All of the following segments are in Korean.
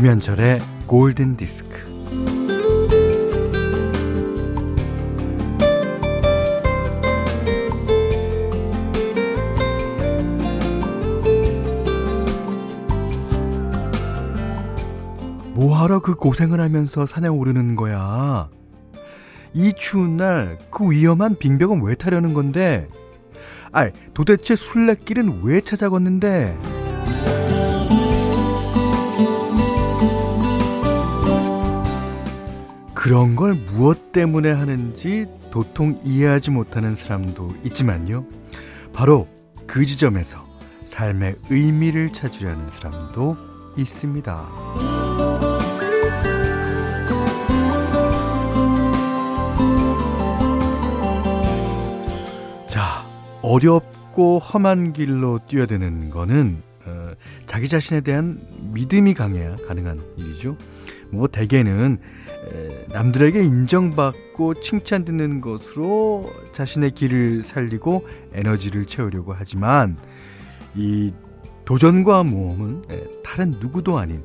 김현철의 골든 디스크. 뭐하러 그 고생을 하면서 산에 오르는 거야? 이 추운 날 그 위험한 빙벽은 왜 타려는 건데? 아이, 도대체 순례길은 왜 찾아 걷는데? 그런 걸 무엇 때문에 하는지 도통 이해하지 못하는 사람도 있지만요. 바로 그 지점에서 삶의 의미를 찾으려는 사람도 있습니다. 자, 어렵고 험한 길로 뛰어드는 거는 어, 자기 자신에 대한 믿음이 강해야 가능한 일이죠. 뭐 대개는 남들에게 인정받고 칭찬 듣는 것으로 자신의 길을 살리고 에너지를 채우려고 하지만 이 도전과 모험은 다른 누구도 아닌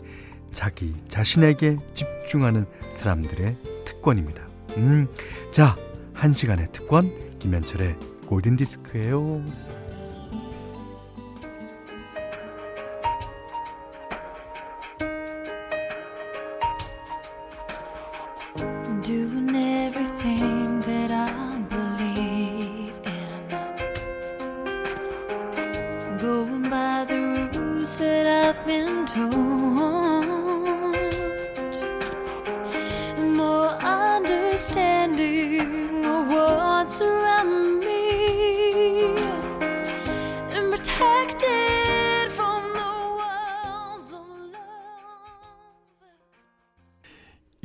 자기 자신에게 집중하는 사람들의 특권입니다. 음, 자, 한 시간의 특권 김현철의 골든 디스크예요.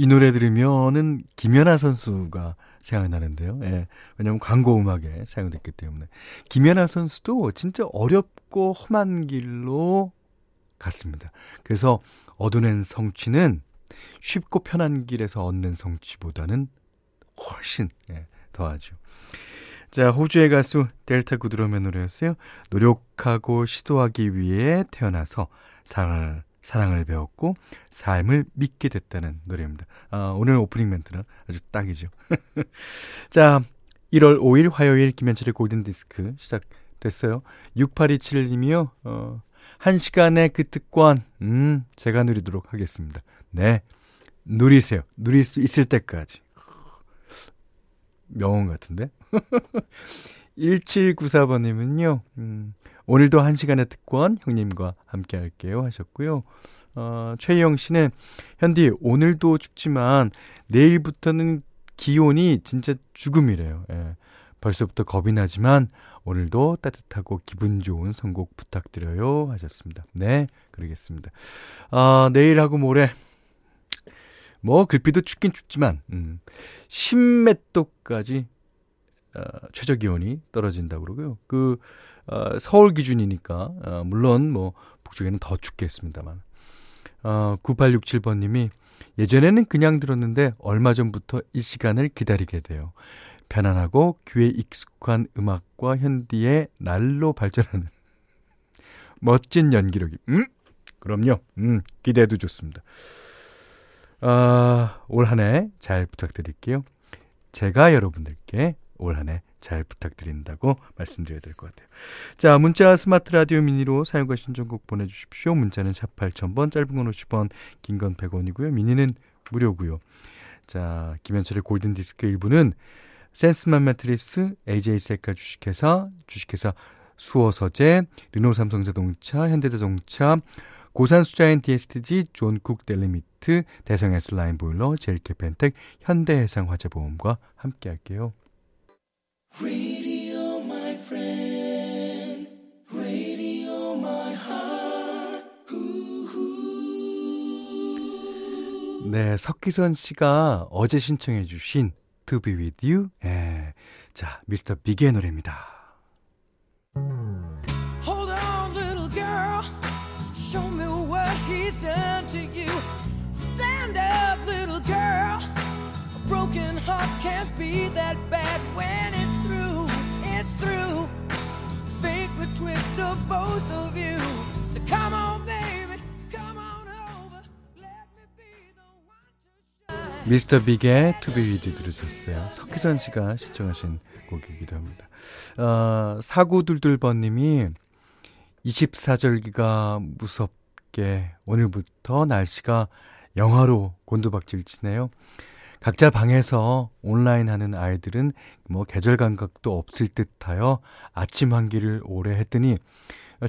이 노래 들으면은 김연아 선수가 생각나는데요. 예. 왜냐면 광고 음악에 사용됐기 때문에. 김연아 선수도 진짜 어렵고 험한 길로 갔습니다. 그래서 얻어낸 성취는 쉽고 편한 길에서 얻는 성취보다는 훨씬 예, 더하죠. 자, 호주의 가수 델타 구드럼의 노래였어요. 노력하고 시도하기 위해 태어나서 사랑을 사랑을 배웠고 삶을 믿게 됐다는 노래입니다. 아, 오늘 오프닝 멘트는 아주 딱이죠. 자, 1월 5일 화요일 김현철의 골든 디스크 시작됐어요. 6827님이요. 어, 한 시간의 그 특권 음, 제가 누리도록 하겠습니다. 네. 누리세요. 누릴 수 있을 때까지. 명언 같은데? 1794번님은요, 음, 오늘도 한 시간의 특권 형님과 함께 할게요 하셨고요. 어, 최희영 씨는 현디 오늘도 춥지만 내일부터는 기온이 진짜 죽음이래요. 예. 벌써부터 겁이 나지만 오늘도 따뜻하고 기분 좋은 선곡 부탁드려요 하셨습니다. 네, 그러겠습니다. 아, 내일하고 모레 뭐 글비도 춥긴 춥지만 음, 10몇 도까지 어, 최저 기온이 떨어진다고 그러고요. 그 어, 서울 기준이니까 어, 물론 뭐 북쪽에는 더 춥겠습니다만. 어, 9867번 님이 예전에는 그냥 들었는데 얼마 전부터 이 시간을 기다리게 돼요. 편안하고 귀에 익숙한 음악과 현디의 날로 발전하는 멋진 연기력이. 음? 그럼요. 음, 기대도 좋습니다. 아, 올한 해 잘 부탁드릴게요. 제가 여러분들께 올 한 해 잘 부탁드린다고 말씀드려야 될 것 같아요. 자, 문자 스마트 라디오 미니로 사연과 신청곡 보내주십시오. 문자는 샵 8000번, 짧은 건 50원, 긴 건 100원이고요. 미니는 무료고요. 자, 김현철의 골든디스크 일부는 센스맘 매트리스, AJ셀카 주식회사, 주식회사 수어서재, 르노삼성자동차, 현대자동차, 고산 수자인 DSTG, 존쿡 델리미트, 대성 S라인 보일러, 제일 케펜텍, 현대해상화재보험과 함께 할게요. Radio, my friend. Radio, my heart. 네, 석기선 씨가 어제 신청해 주신 To Be With You. 예. 자, 미스터 빅의 노래입니다. Hold can't be that bad when it's through. It's through. Fate would twist of both of you. So come on, baby. Come on over. Let 미스터 빅의 투비 위드 들으셨어요. 석기선 씨가 시청하신 곡이기도 합니다. 어, 4922번님이 24절기가 무섭게 오늘부터 날씨가 영하로 곤두박질 치네요. 각자 방에서 온라인 하는 아이들은 뭐 계절 감각도 없을 듯 하여 아침 한기를 오래 했더니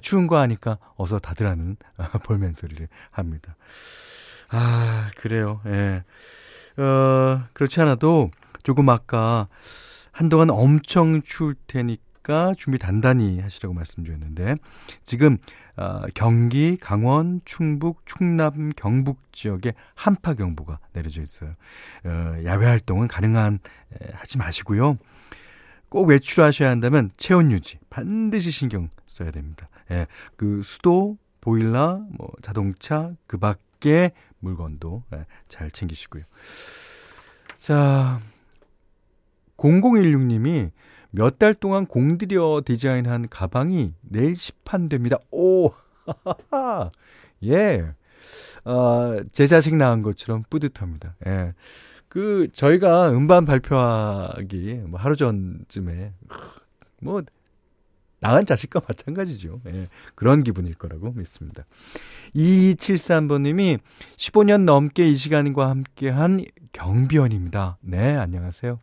추운 거 하니까 어서 다들 하는 볼멘 소리를 합니다. 아, 그래요. 예. 어, 그렇지 않아도 조금 아까 한동안 엄청 추울 테니까 준비 단단히 하시라고 말씀드렸는데 지금 어, 경기, 강원, 충북, 충남, 경북 지역에 한파 경보가 내려져 있어요. 어, 야외 활동은 가능한 에, 하지 마시고요. 꼭 외출하셔야 한다면 체온 유지 반드시 신경 써야 됩니다. 예, 그 수도, 보일러, 뭐 자동차 그 밖에 물건도 예, 잘 챙기시고요. 자, 0016님이 몇 달 동안 공들여 디자인한 가방이 내일 시판됩니다. 오! 예. 어, 제 자식 낳은 것처럼 뿌듯합니다. 예. 그, 저희가 음반 발표하기 뭐 하루 전쯤에, 뭐, 나은 자식과 마찬가지죠. 예, 그런 기분일 거라고 믿습니다. 2273번님이 15년 넘게 이 시간과 함께한 경비원입니다. 네, 안녕하세요.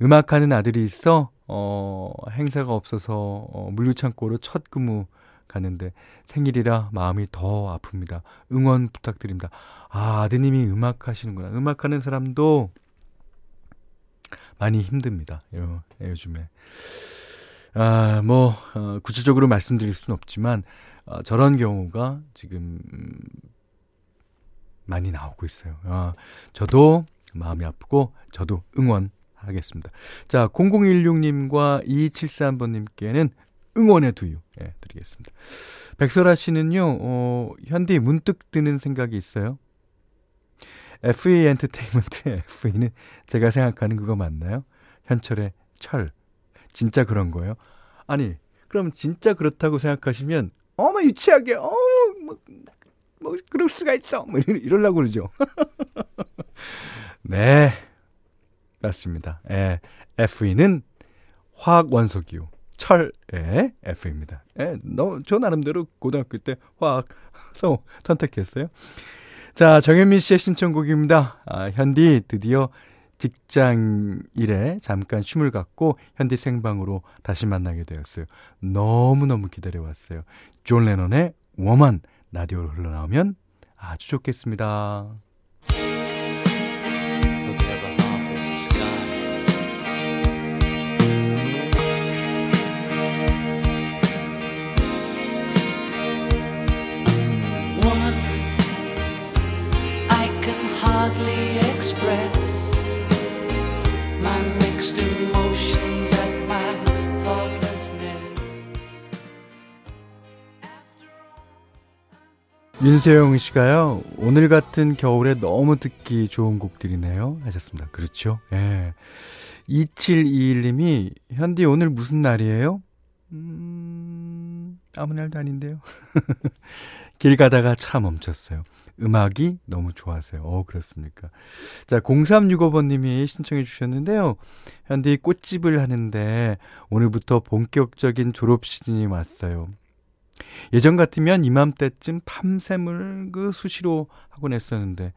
음악하는 아들이 있어, 어, 행사가 없어서 어, 물류창고로 첫 근무 가는데 생일이라 마음이 더 아픕니다. 응원 부탁드립니다. 아, 아드님이 음악 하시는구나. 음악 하는 사람도 많이 힘듭니다. 요, 요즘에. 아, 뭐, 어, 구체적으로 말씀드릴 수는 없지만, 어, 저런 경우가 지금, 많이 나오고 있어요. 어, 저도 마음이 아프고, 저도 응원 하겠습니다. 자, 0016님과 2273번님께는 응원의 두유, 예, 드리겠습니다. 백설아 씨는요, 어, 현디 문득 드는 생각이 있어요. FE 엔터테인먼트 FE는 제가 생각하는 그거 맞나요? 현철의 철. 진짜 그런 거예요? 아니, 그럼 진짜 그렇다고 생각하시면, 어머, 유치하게, 어머, 뭐, 뭐, 그럴 수가 있어. 뭐, 이러려고 그러죠. 네. 맞습니다. 예. FE는 화학 원소기호. 철의 F입니다. 예, 너, 저 나름대로 고등학교 때 화학 서 선택했어요. 자, 정현민 씨의 신청곡입니다. 아, 현디 드디어 직장 일에 잠깐 쉼을 갖고 현디 생방으로 다시 만나게 되었어요. 너무너무 기다려왔어요. 존 레논의 워만 라디오로 흘러나오면 아주 좋겠습니다. 윤세영 씨가요, 오늘 같은 겨울에 너무 듣기 좋은 곡들이네요. 하셨습니다. 그렇죠. 예. 2721님이, 현디 오늘 무슨 날이에요? 음, 아무 날도 아닌데요. 길 가다가 차 멈췄어요. 음악이 너무 좋아서요. 어, 그렇습니까? 자, 0365번님이 신청해 주셨는데요. 현디 꽃집을 하는데 오늘부터 본격적인 졸업 시즌이 왔어요. 예전 같으면 이맘때쯤 탐샘을 그 수시로 하곤 했었는데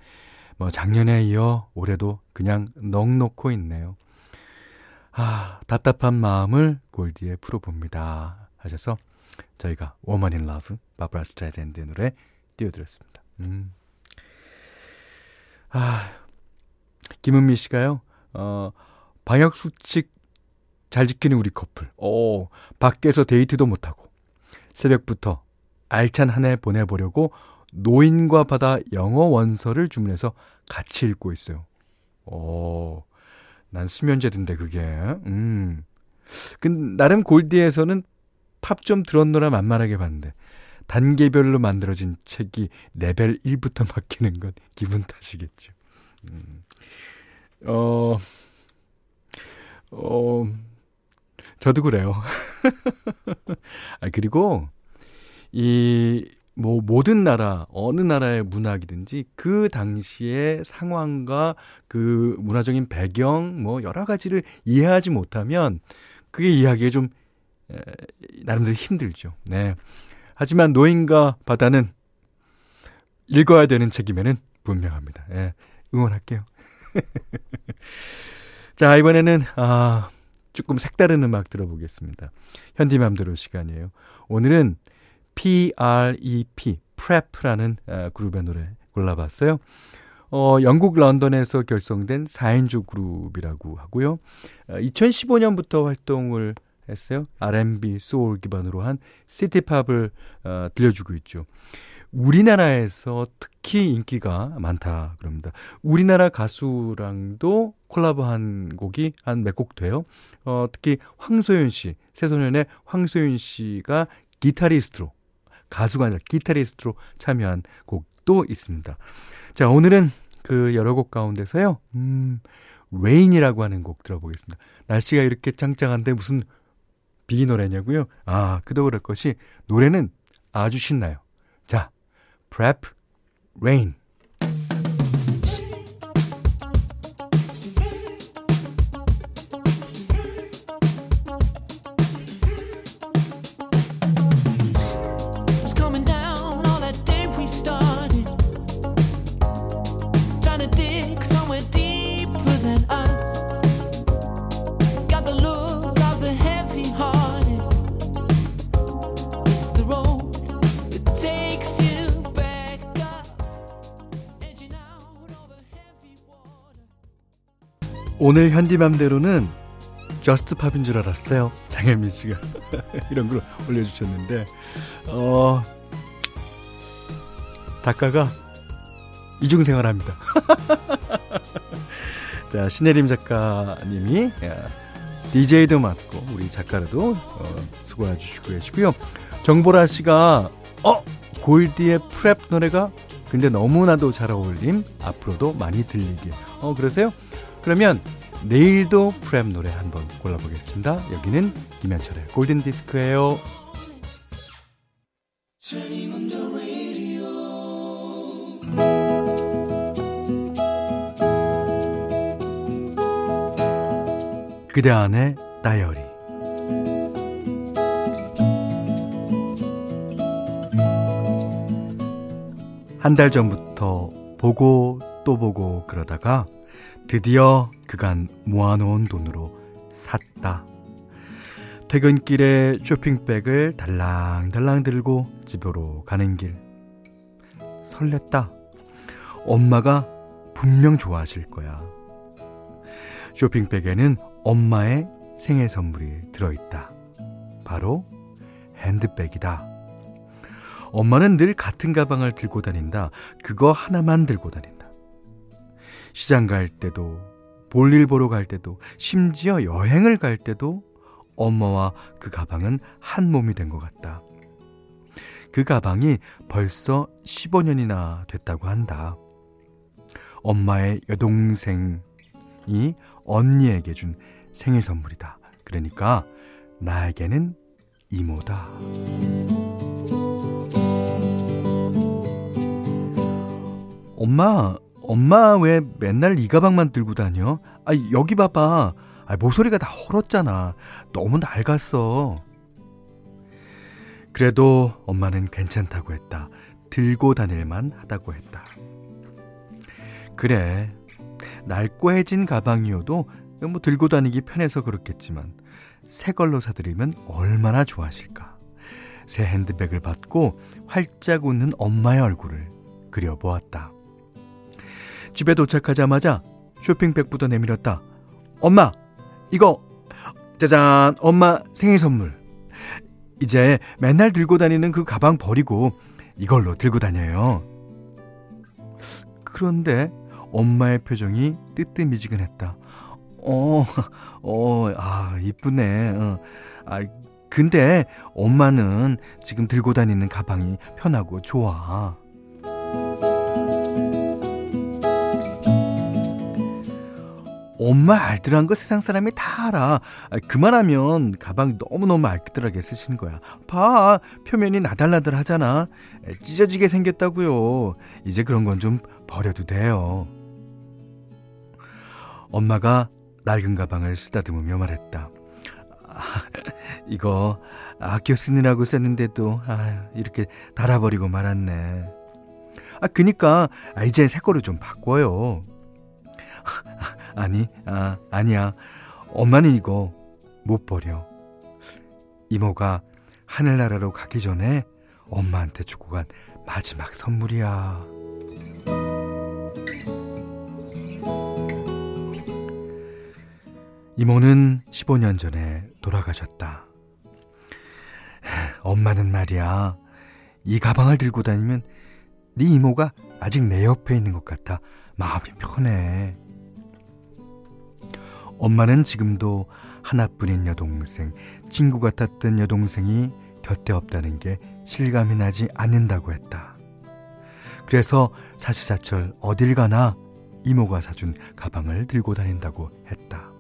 뭐 작년에 이어 올해도 그냥 넋 놓고 있네요. 아, 답답한 마음을 골디에 풀어봅니다. 하셔서 저희가 Woman in Love, 바브라 스트라이샌드의 노래 띄워드렸습니다. 음. 아, 김은미 씨가요, 어, 방역수칙 잘 지키는 우리 커플. 오, 밖에서 데이트도 못하고, 새벽부터 알찬 한 해 보내보려고 노인과 바다 영어 원서를 주문해서 같이 읽고 있어요. 오, 난 수면제던데 그게. 음. 그 나름 골디에서는 팝 좀 들었노라 만만하게 봤는데 단계별로 만들어진 책이 레벨 1부터 막히는 건 기분 탓이겠죠. 음. 어, 어, 저도 그래요. 아, 그리고, 이, 뭐 모든 나라 어느 나라의 문학이든지 그 당시의 상황과 그 문화적인 배경 뭐 여러 가지를 이해하지 못하면 그게 이해하기에 좀 에, 나름대로 힘들죠. 네. 하지만 노인과 바다는 읽어야 되는 책임에는 분명합니다. 예. 응원할게요. 자, 이번에는 아 조금 색다른 음악 들어보겠습니다. 현디맘대로 시간이에요. 오늘은 PREP, PrEP라는 아, 그룹의 노래 골라봤어요. 어, 영국 런던에서 결성된 4인조 그룹이라고 하고요. 어, 2015년부터 활동을 했어요. R&B, 소울 기반으로 한 city pop을 어, 들려주고 있죠. 우리나라에서 특히 인기가 많다 그럽니다. 우리나라 가수랑도 콜라보한 곡이 한 몇 곡 돼요. 어, 특히 황소윤 씨, 새소년의 황소윤 씨가 기타리스트로 가수가 아니라 기타리스트로 참여한 곡도 있습니다. 자, 오늘은 그 여러 곡 가운데서요. 음, Rain이라고 하는 곡 들어보겠습니다. 날씨가 이렇게 짱짱한데 무슨 비 노래냐고요? 아, 그도 그럴 것이 노래는 아주 신나요. 자, Prep Rain. 오늘 현디맘대로는 Just Pop인 줄 알았어요. 장현민 씨가 이런 걸 올려주셨는데, 어, 작가가 이중생활합니다. 자, 신혜림 작가님이 DJ도 맡고 우리 작가라도 어, 수고해 주시고 계시고요. 정보라 씨가 어 골디의 프랩 노래가 근데 너무나도 잘 어울림 앞으로도 많이 들리게. 어 그러세요? 그러면 내일도 프랩 노래 한번 골라보겠습니다. 여기는 김현철의 골든 디스크예요. 그대 안의 다이어리 한 달 전부터 보고 또 보고 그러다가 드디어 그간 모아놓은 돈으로 샀다. 퇴근길에 쇼핑백을 달랑달랑 들고 집으로 가는 길. 설렜다. 엄마가 분명 좋아하실 거야. 쇼핑백에는 엄마의 생일 선물이 들어있다. 바로 핸드백이다. 엄마는 늘 같은 가방을 들고 다닌다. 그거 하나만 들고 다닌다. 시장 갈 때도, 볼일 보러 갈 때도, 심지어 여행을 갈 때도 엄마와 그 가방은 한 몸이 된 것 같다. 그 가방이 벌써 15년이나 됐다고 한다. 엄마의 여동생이 언니에게 준 생일 선물이다. 그러니까 나에게는 이모다. 엄마, 엄마 왜 맨날 이 가방만 들고 다녀? 아, 여기 봐봐. 아, 모서리가 다 헐었잖아. 너무 낡았어. 그래도 엄마는 괜찮다고 했다. 들고 다닐만 하다고 했다. 그래. 낡고해진 가방이어도 뭐 들고 다니기 편해서 그렇겠지만 새 걸로 사드리면 얼마나 좋아하실까. 새 핸드백을 받고 활짝 웃는 엄마의 얼굴을 그려보았다. 집에 도착하자마자 쇼핑백부터 내밀었다. 엄마, 이거 짜잔, 엄마 생일 선물. 이제 맨날 들고 다니는 그 가방 버리고 이걸로 들고 다녀요. 그런데 엄마의 표정이 뜨뜻미지근했다. 어, 어, 아, 이쁘네. 어. 아, 근데 엄마는 지금 들고 다니는 가방이 편하고 좋아. 엄마 알뜰한 거 세상 사람이 다 알아. 아, 그만하면 가방 너무너무 알뜰하게 쓰시는 거야. 봐, 표면이 나달나달 하잖아. 찢어지게 생겼다고요. 이제 그런 건 좀 버려도 돼요. 엄마가 낡은 가방을 쓰다듬으며 말했다. 아, 이거 아껴 쓰느라고 썼는데도 아, 이렇게 달아버리고 말았네. 아, 그니까 아, 이제 새 거로 좀 바꿔요. 아니, 아, 아니야. 엄마는 이거 못 버려. 이모가 하늘나라로 가기 전에 엄마한테 주고 간 마지막 선물이야. 이모는 15년 전에 돌아가셨다. 엄마는 말이야. 이 가방을 들고 다니면 네 이모가 아직 내 옆에 있는 것 같아 마음이 편해. 엄마는 지금도 하나뿐인 여동생, 친구 같았던 여동생이 곁에 없다는 게 실감이 나지 않는다고 했다. 그래서 사시사철 어딜 가나 이모가 사준 가방을 들고 다닌다고 했다.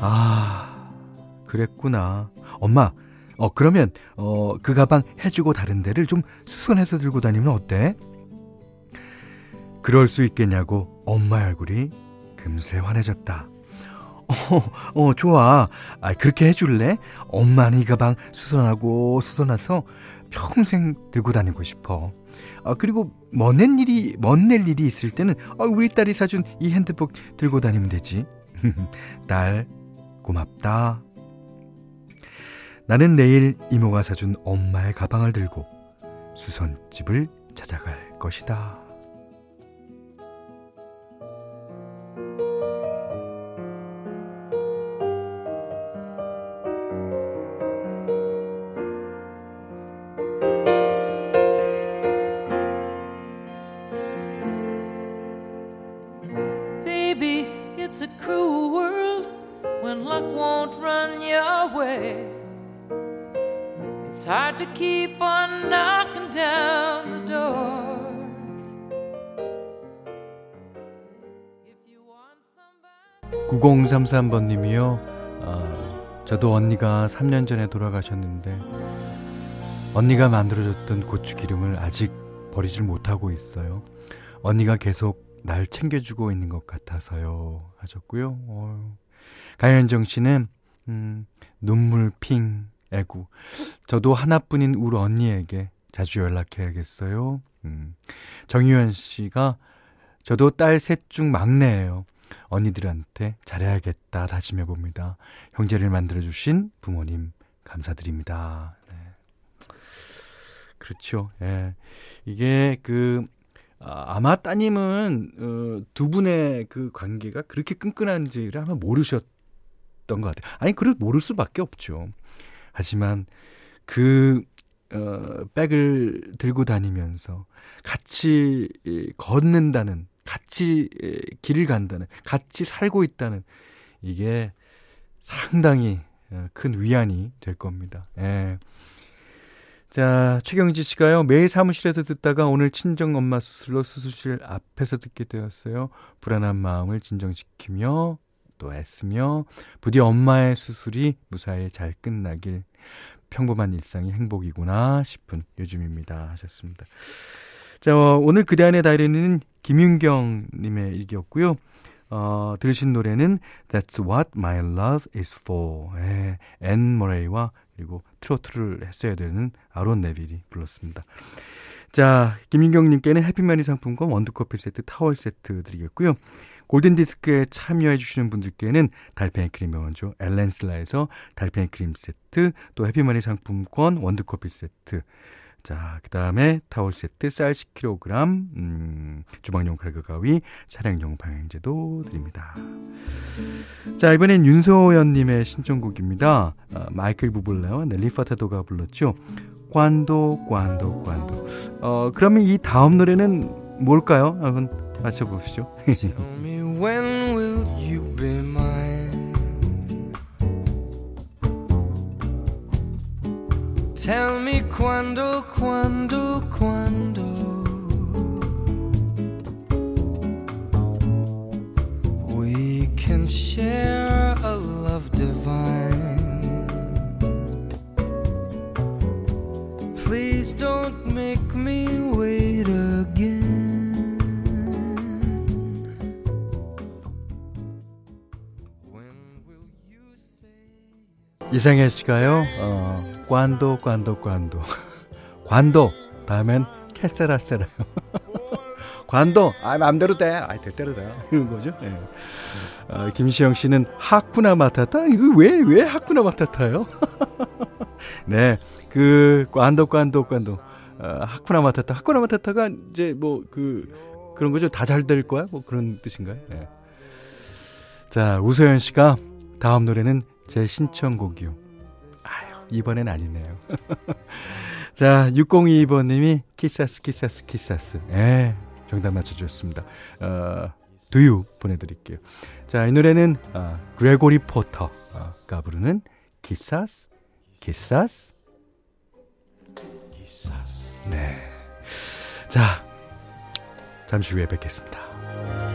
아, 그랬구나. 엄마, 어, 그러면, 어, 그 가방 해주고 다른 데를 좀 수선해서 들고 다니면 어때? 그럴 수 있겠냐고 엄마의 얼굴이 금세 환해졌다. 어, 어, 좋아. 아, 그렇게 해줄래? 엄마는 이 가방 수선하고 수선해서 평생 들고 다니고 싶어. 아, 그리고 먼 일이, 먼낼 일이 있을 때는, 아, 우리 딸이 사준 이 핸드폰 들고 다니면 되지. 딸, 고맙다. 나는 내일 이모가 사준 엄마의 가방을 들고 수선집을 찾아갈 것이다. Your way. It's hard to keep on knocking down the doors. If you want somebody. 9033번님이요. 아, 저도 언니가 3년 전에 돌아가셨는데 언니가 만들어줬던 고추기름을 아직 버리질 못하고 있어요. 언니가 계속 날 챙겨주고 있는 것 같아서요. 하셨고요. 어. 가현정 씨는 음, 눈물 핑 애구. 저도 하나뿐인 우리 언니에게 자주 연락해야겠어요. 음. 정유현 씨가 저도 딸 셋 중 막내예요. 언니들한테 잘해야겠다 다짐해 봅니다. 형제를 만들어 주신 부모님 감사드립니다. 네. 그렇죠. 예. 이게 그 아, 아마 따님은 어, 두 분의 그 관계가 그렇게 끈끈한지를 아마 모르셨 던 것 같아요. 아니, 그럴 모를 수밖에 없죠. 하지만 그 어, 백을 들고 다니면서 같이 걷는다는, 같이 길을 간다는, 같이 살고 있다는 이게 상당히 어, 큰 위안이 될 겁니다. 예. 자, 최경지 씨가요, 매일 사무실에서 듣다가 오늘 친정 엄마 수술로 수술실 앞에서 듣게 되었어요. 불안한 마음을 진정시키며 또 애쓰며 부디 엄마의 수술이 무사히 잘 끝나길 평범한 일상이 행복이구나 싶은 요즘입니다. 하셨습니다. 자, 어, 오늘 그대 안의 다이어리는 김윤경님의 일기였고요. 어, 들으신 노래는 That's What My Love Is For. 예, 앤 머레이와 그리고 트로트를 했어야 되는 아론 네빌이 불렀습니다. 자, 김인경님께는 해피머니 상품권 원두커피 세트, 타월 세트 드리겠고요. 골든디스크에 참여해주시는 분들께는 달팽이 크림 명원조 엘렌실라에서 달팽이 크림 세트, 또 해피머니 상품권 원두커피 세트, 자, 그 다음에 타월 세트, 쌀 10kg, 음, 주방용 칼과 가위, 차량용 방향제도 드립니다. 자, 이번엔 윤소연님의 신청곡입니다. 어, 마이클 부블레와 넬리 퍼타도가 불렀죠. 관도, 관도, 관도. 어, 그러면 이 다음 노래는 뭘까요? 한번 맞춰보시죠. Tell me quando, quando, quando. We can share a love divine. Please don't make me 이상해 씨가요. 어, 관도 관도 관도. 관도 다음엔 캐세라세라요. 관도 아 마음대로 돼. 아 될대로 돼. 이런 거죠. 예. 어, 김시영 씨는 하쿠나 마타타 이거 왜왜 하쿠나 마타타요? 네. 그 Quando Quando Quando 어, Hakuna Matata Hakuna Matata가 이제 뭐 그 그런 거죠. 다 잘 될 거야. 뭐 그런 뜻인가요? 예. 자, 우소연 씨가 다음 노래는 제 신청곡이요. 아유, 이번엔 아니네요. 자, 6022번님이 Quizás, Quizás, Quizás. 예, 정답 맞춰주셨습니다. 어, 두유 보내드릴게요. 자, 이 노래는 어, 그레고리 포터가 부르는 Quizás, Quizás. 네. 자, 잠시 후에 뵙겠습니다.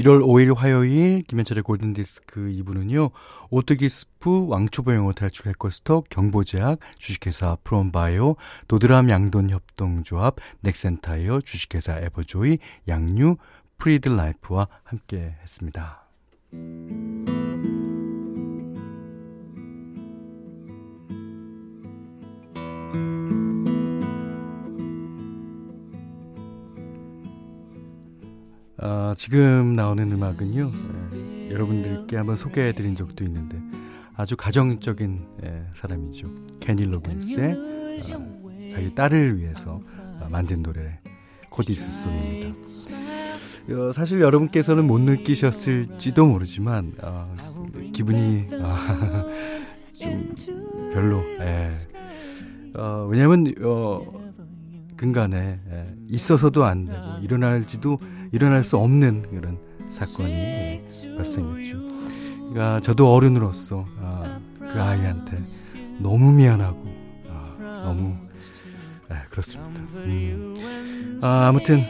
(1월 5일) 화요일 김현철의 골든디스크 2부는요 오뚜기 스프 왕초보 영어 탈출 해커스톡 경보제약 주식회사 프롬바이오 도드람 양돈 협동조합 넥센타이어 주식회사 에버조이 양유 프리드 라이프와 함께 했습니다. 어, 지금 나오는 음악은요, 예, 여러분들께 한번 소개해드린 적도 있는데 아주 가정적인 예, 사람이죠. 케니 로긴스의 어, 자기 딸을 위해서 어, 만든 노래 코디스 송입니다. 어, 사실 여러분께서는 못 느끼셨을지도 모르지만 어, 기분이 어, 좀 별로. 예. 어, 왜냐면 어, 근간에 예, 있어서도 안 되고 일어날지도 일어날 수 없는 그런 사건이 예, 발생했죠. 그러니까 저도 어른으로서 아, 그 아이한테 너무 미안하고 아, 너무 예, 그렇습니다. 음. 아, 아무튼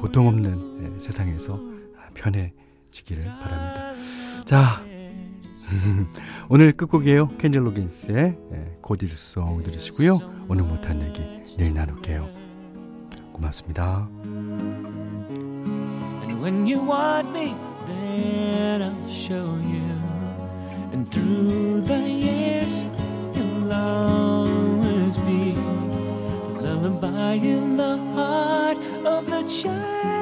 고통 없는 예, 세상에서 편해지기를 바랍니다. 자. 오늘 끝곡이에요. 캔젤 로긴스의 예, 고디스송 들으시고요. 오늘 못한 얘기 내일 나눌게요. 고맙습니다. When you want me, then I'll show you. And through the years, you'll always be the lullaby in the heart of the child.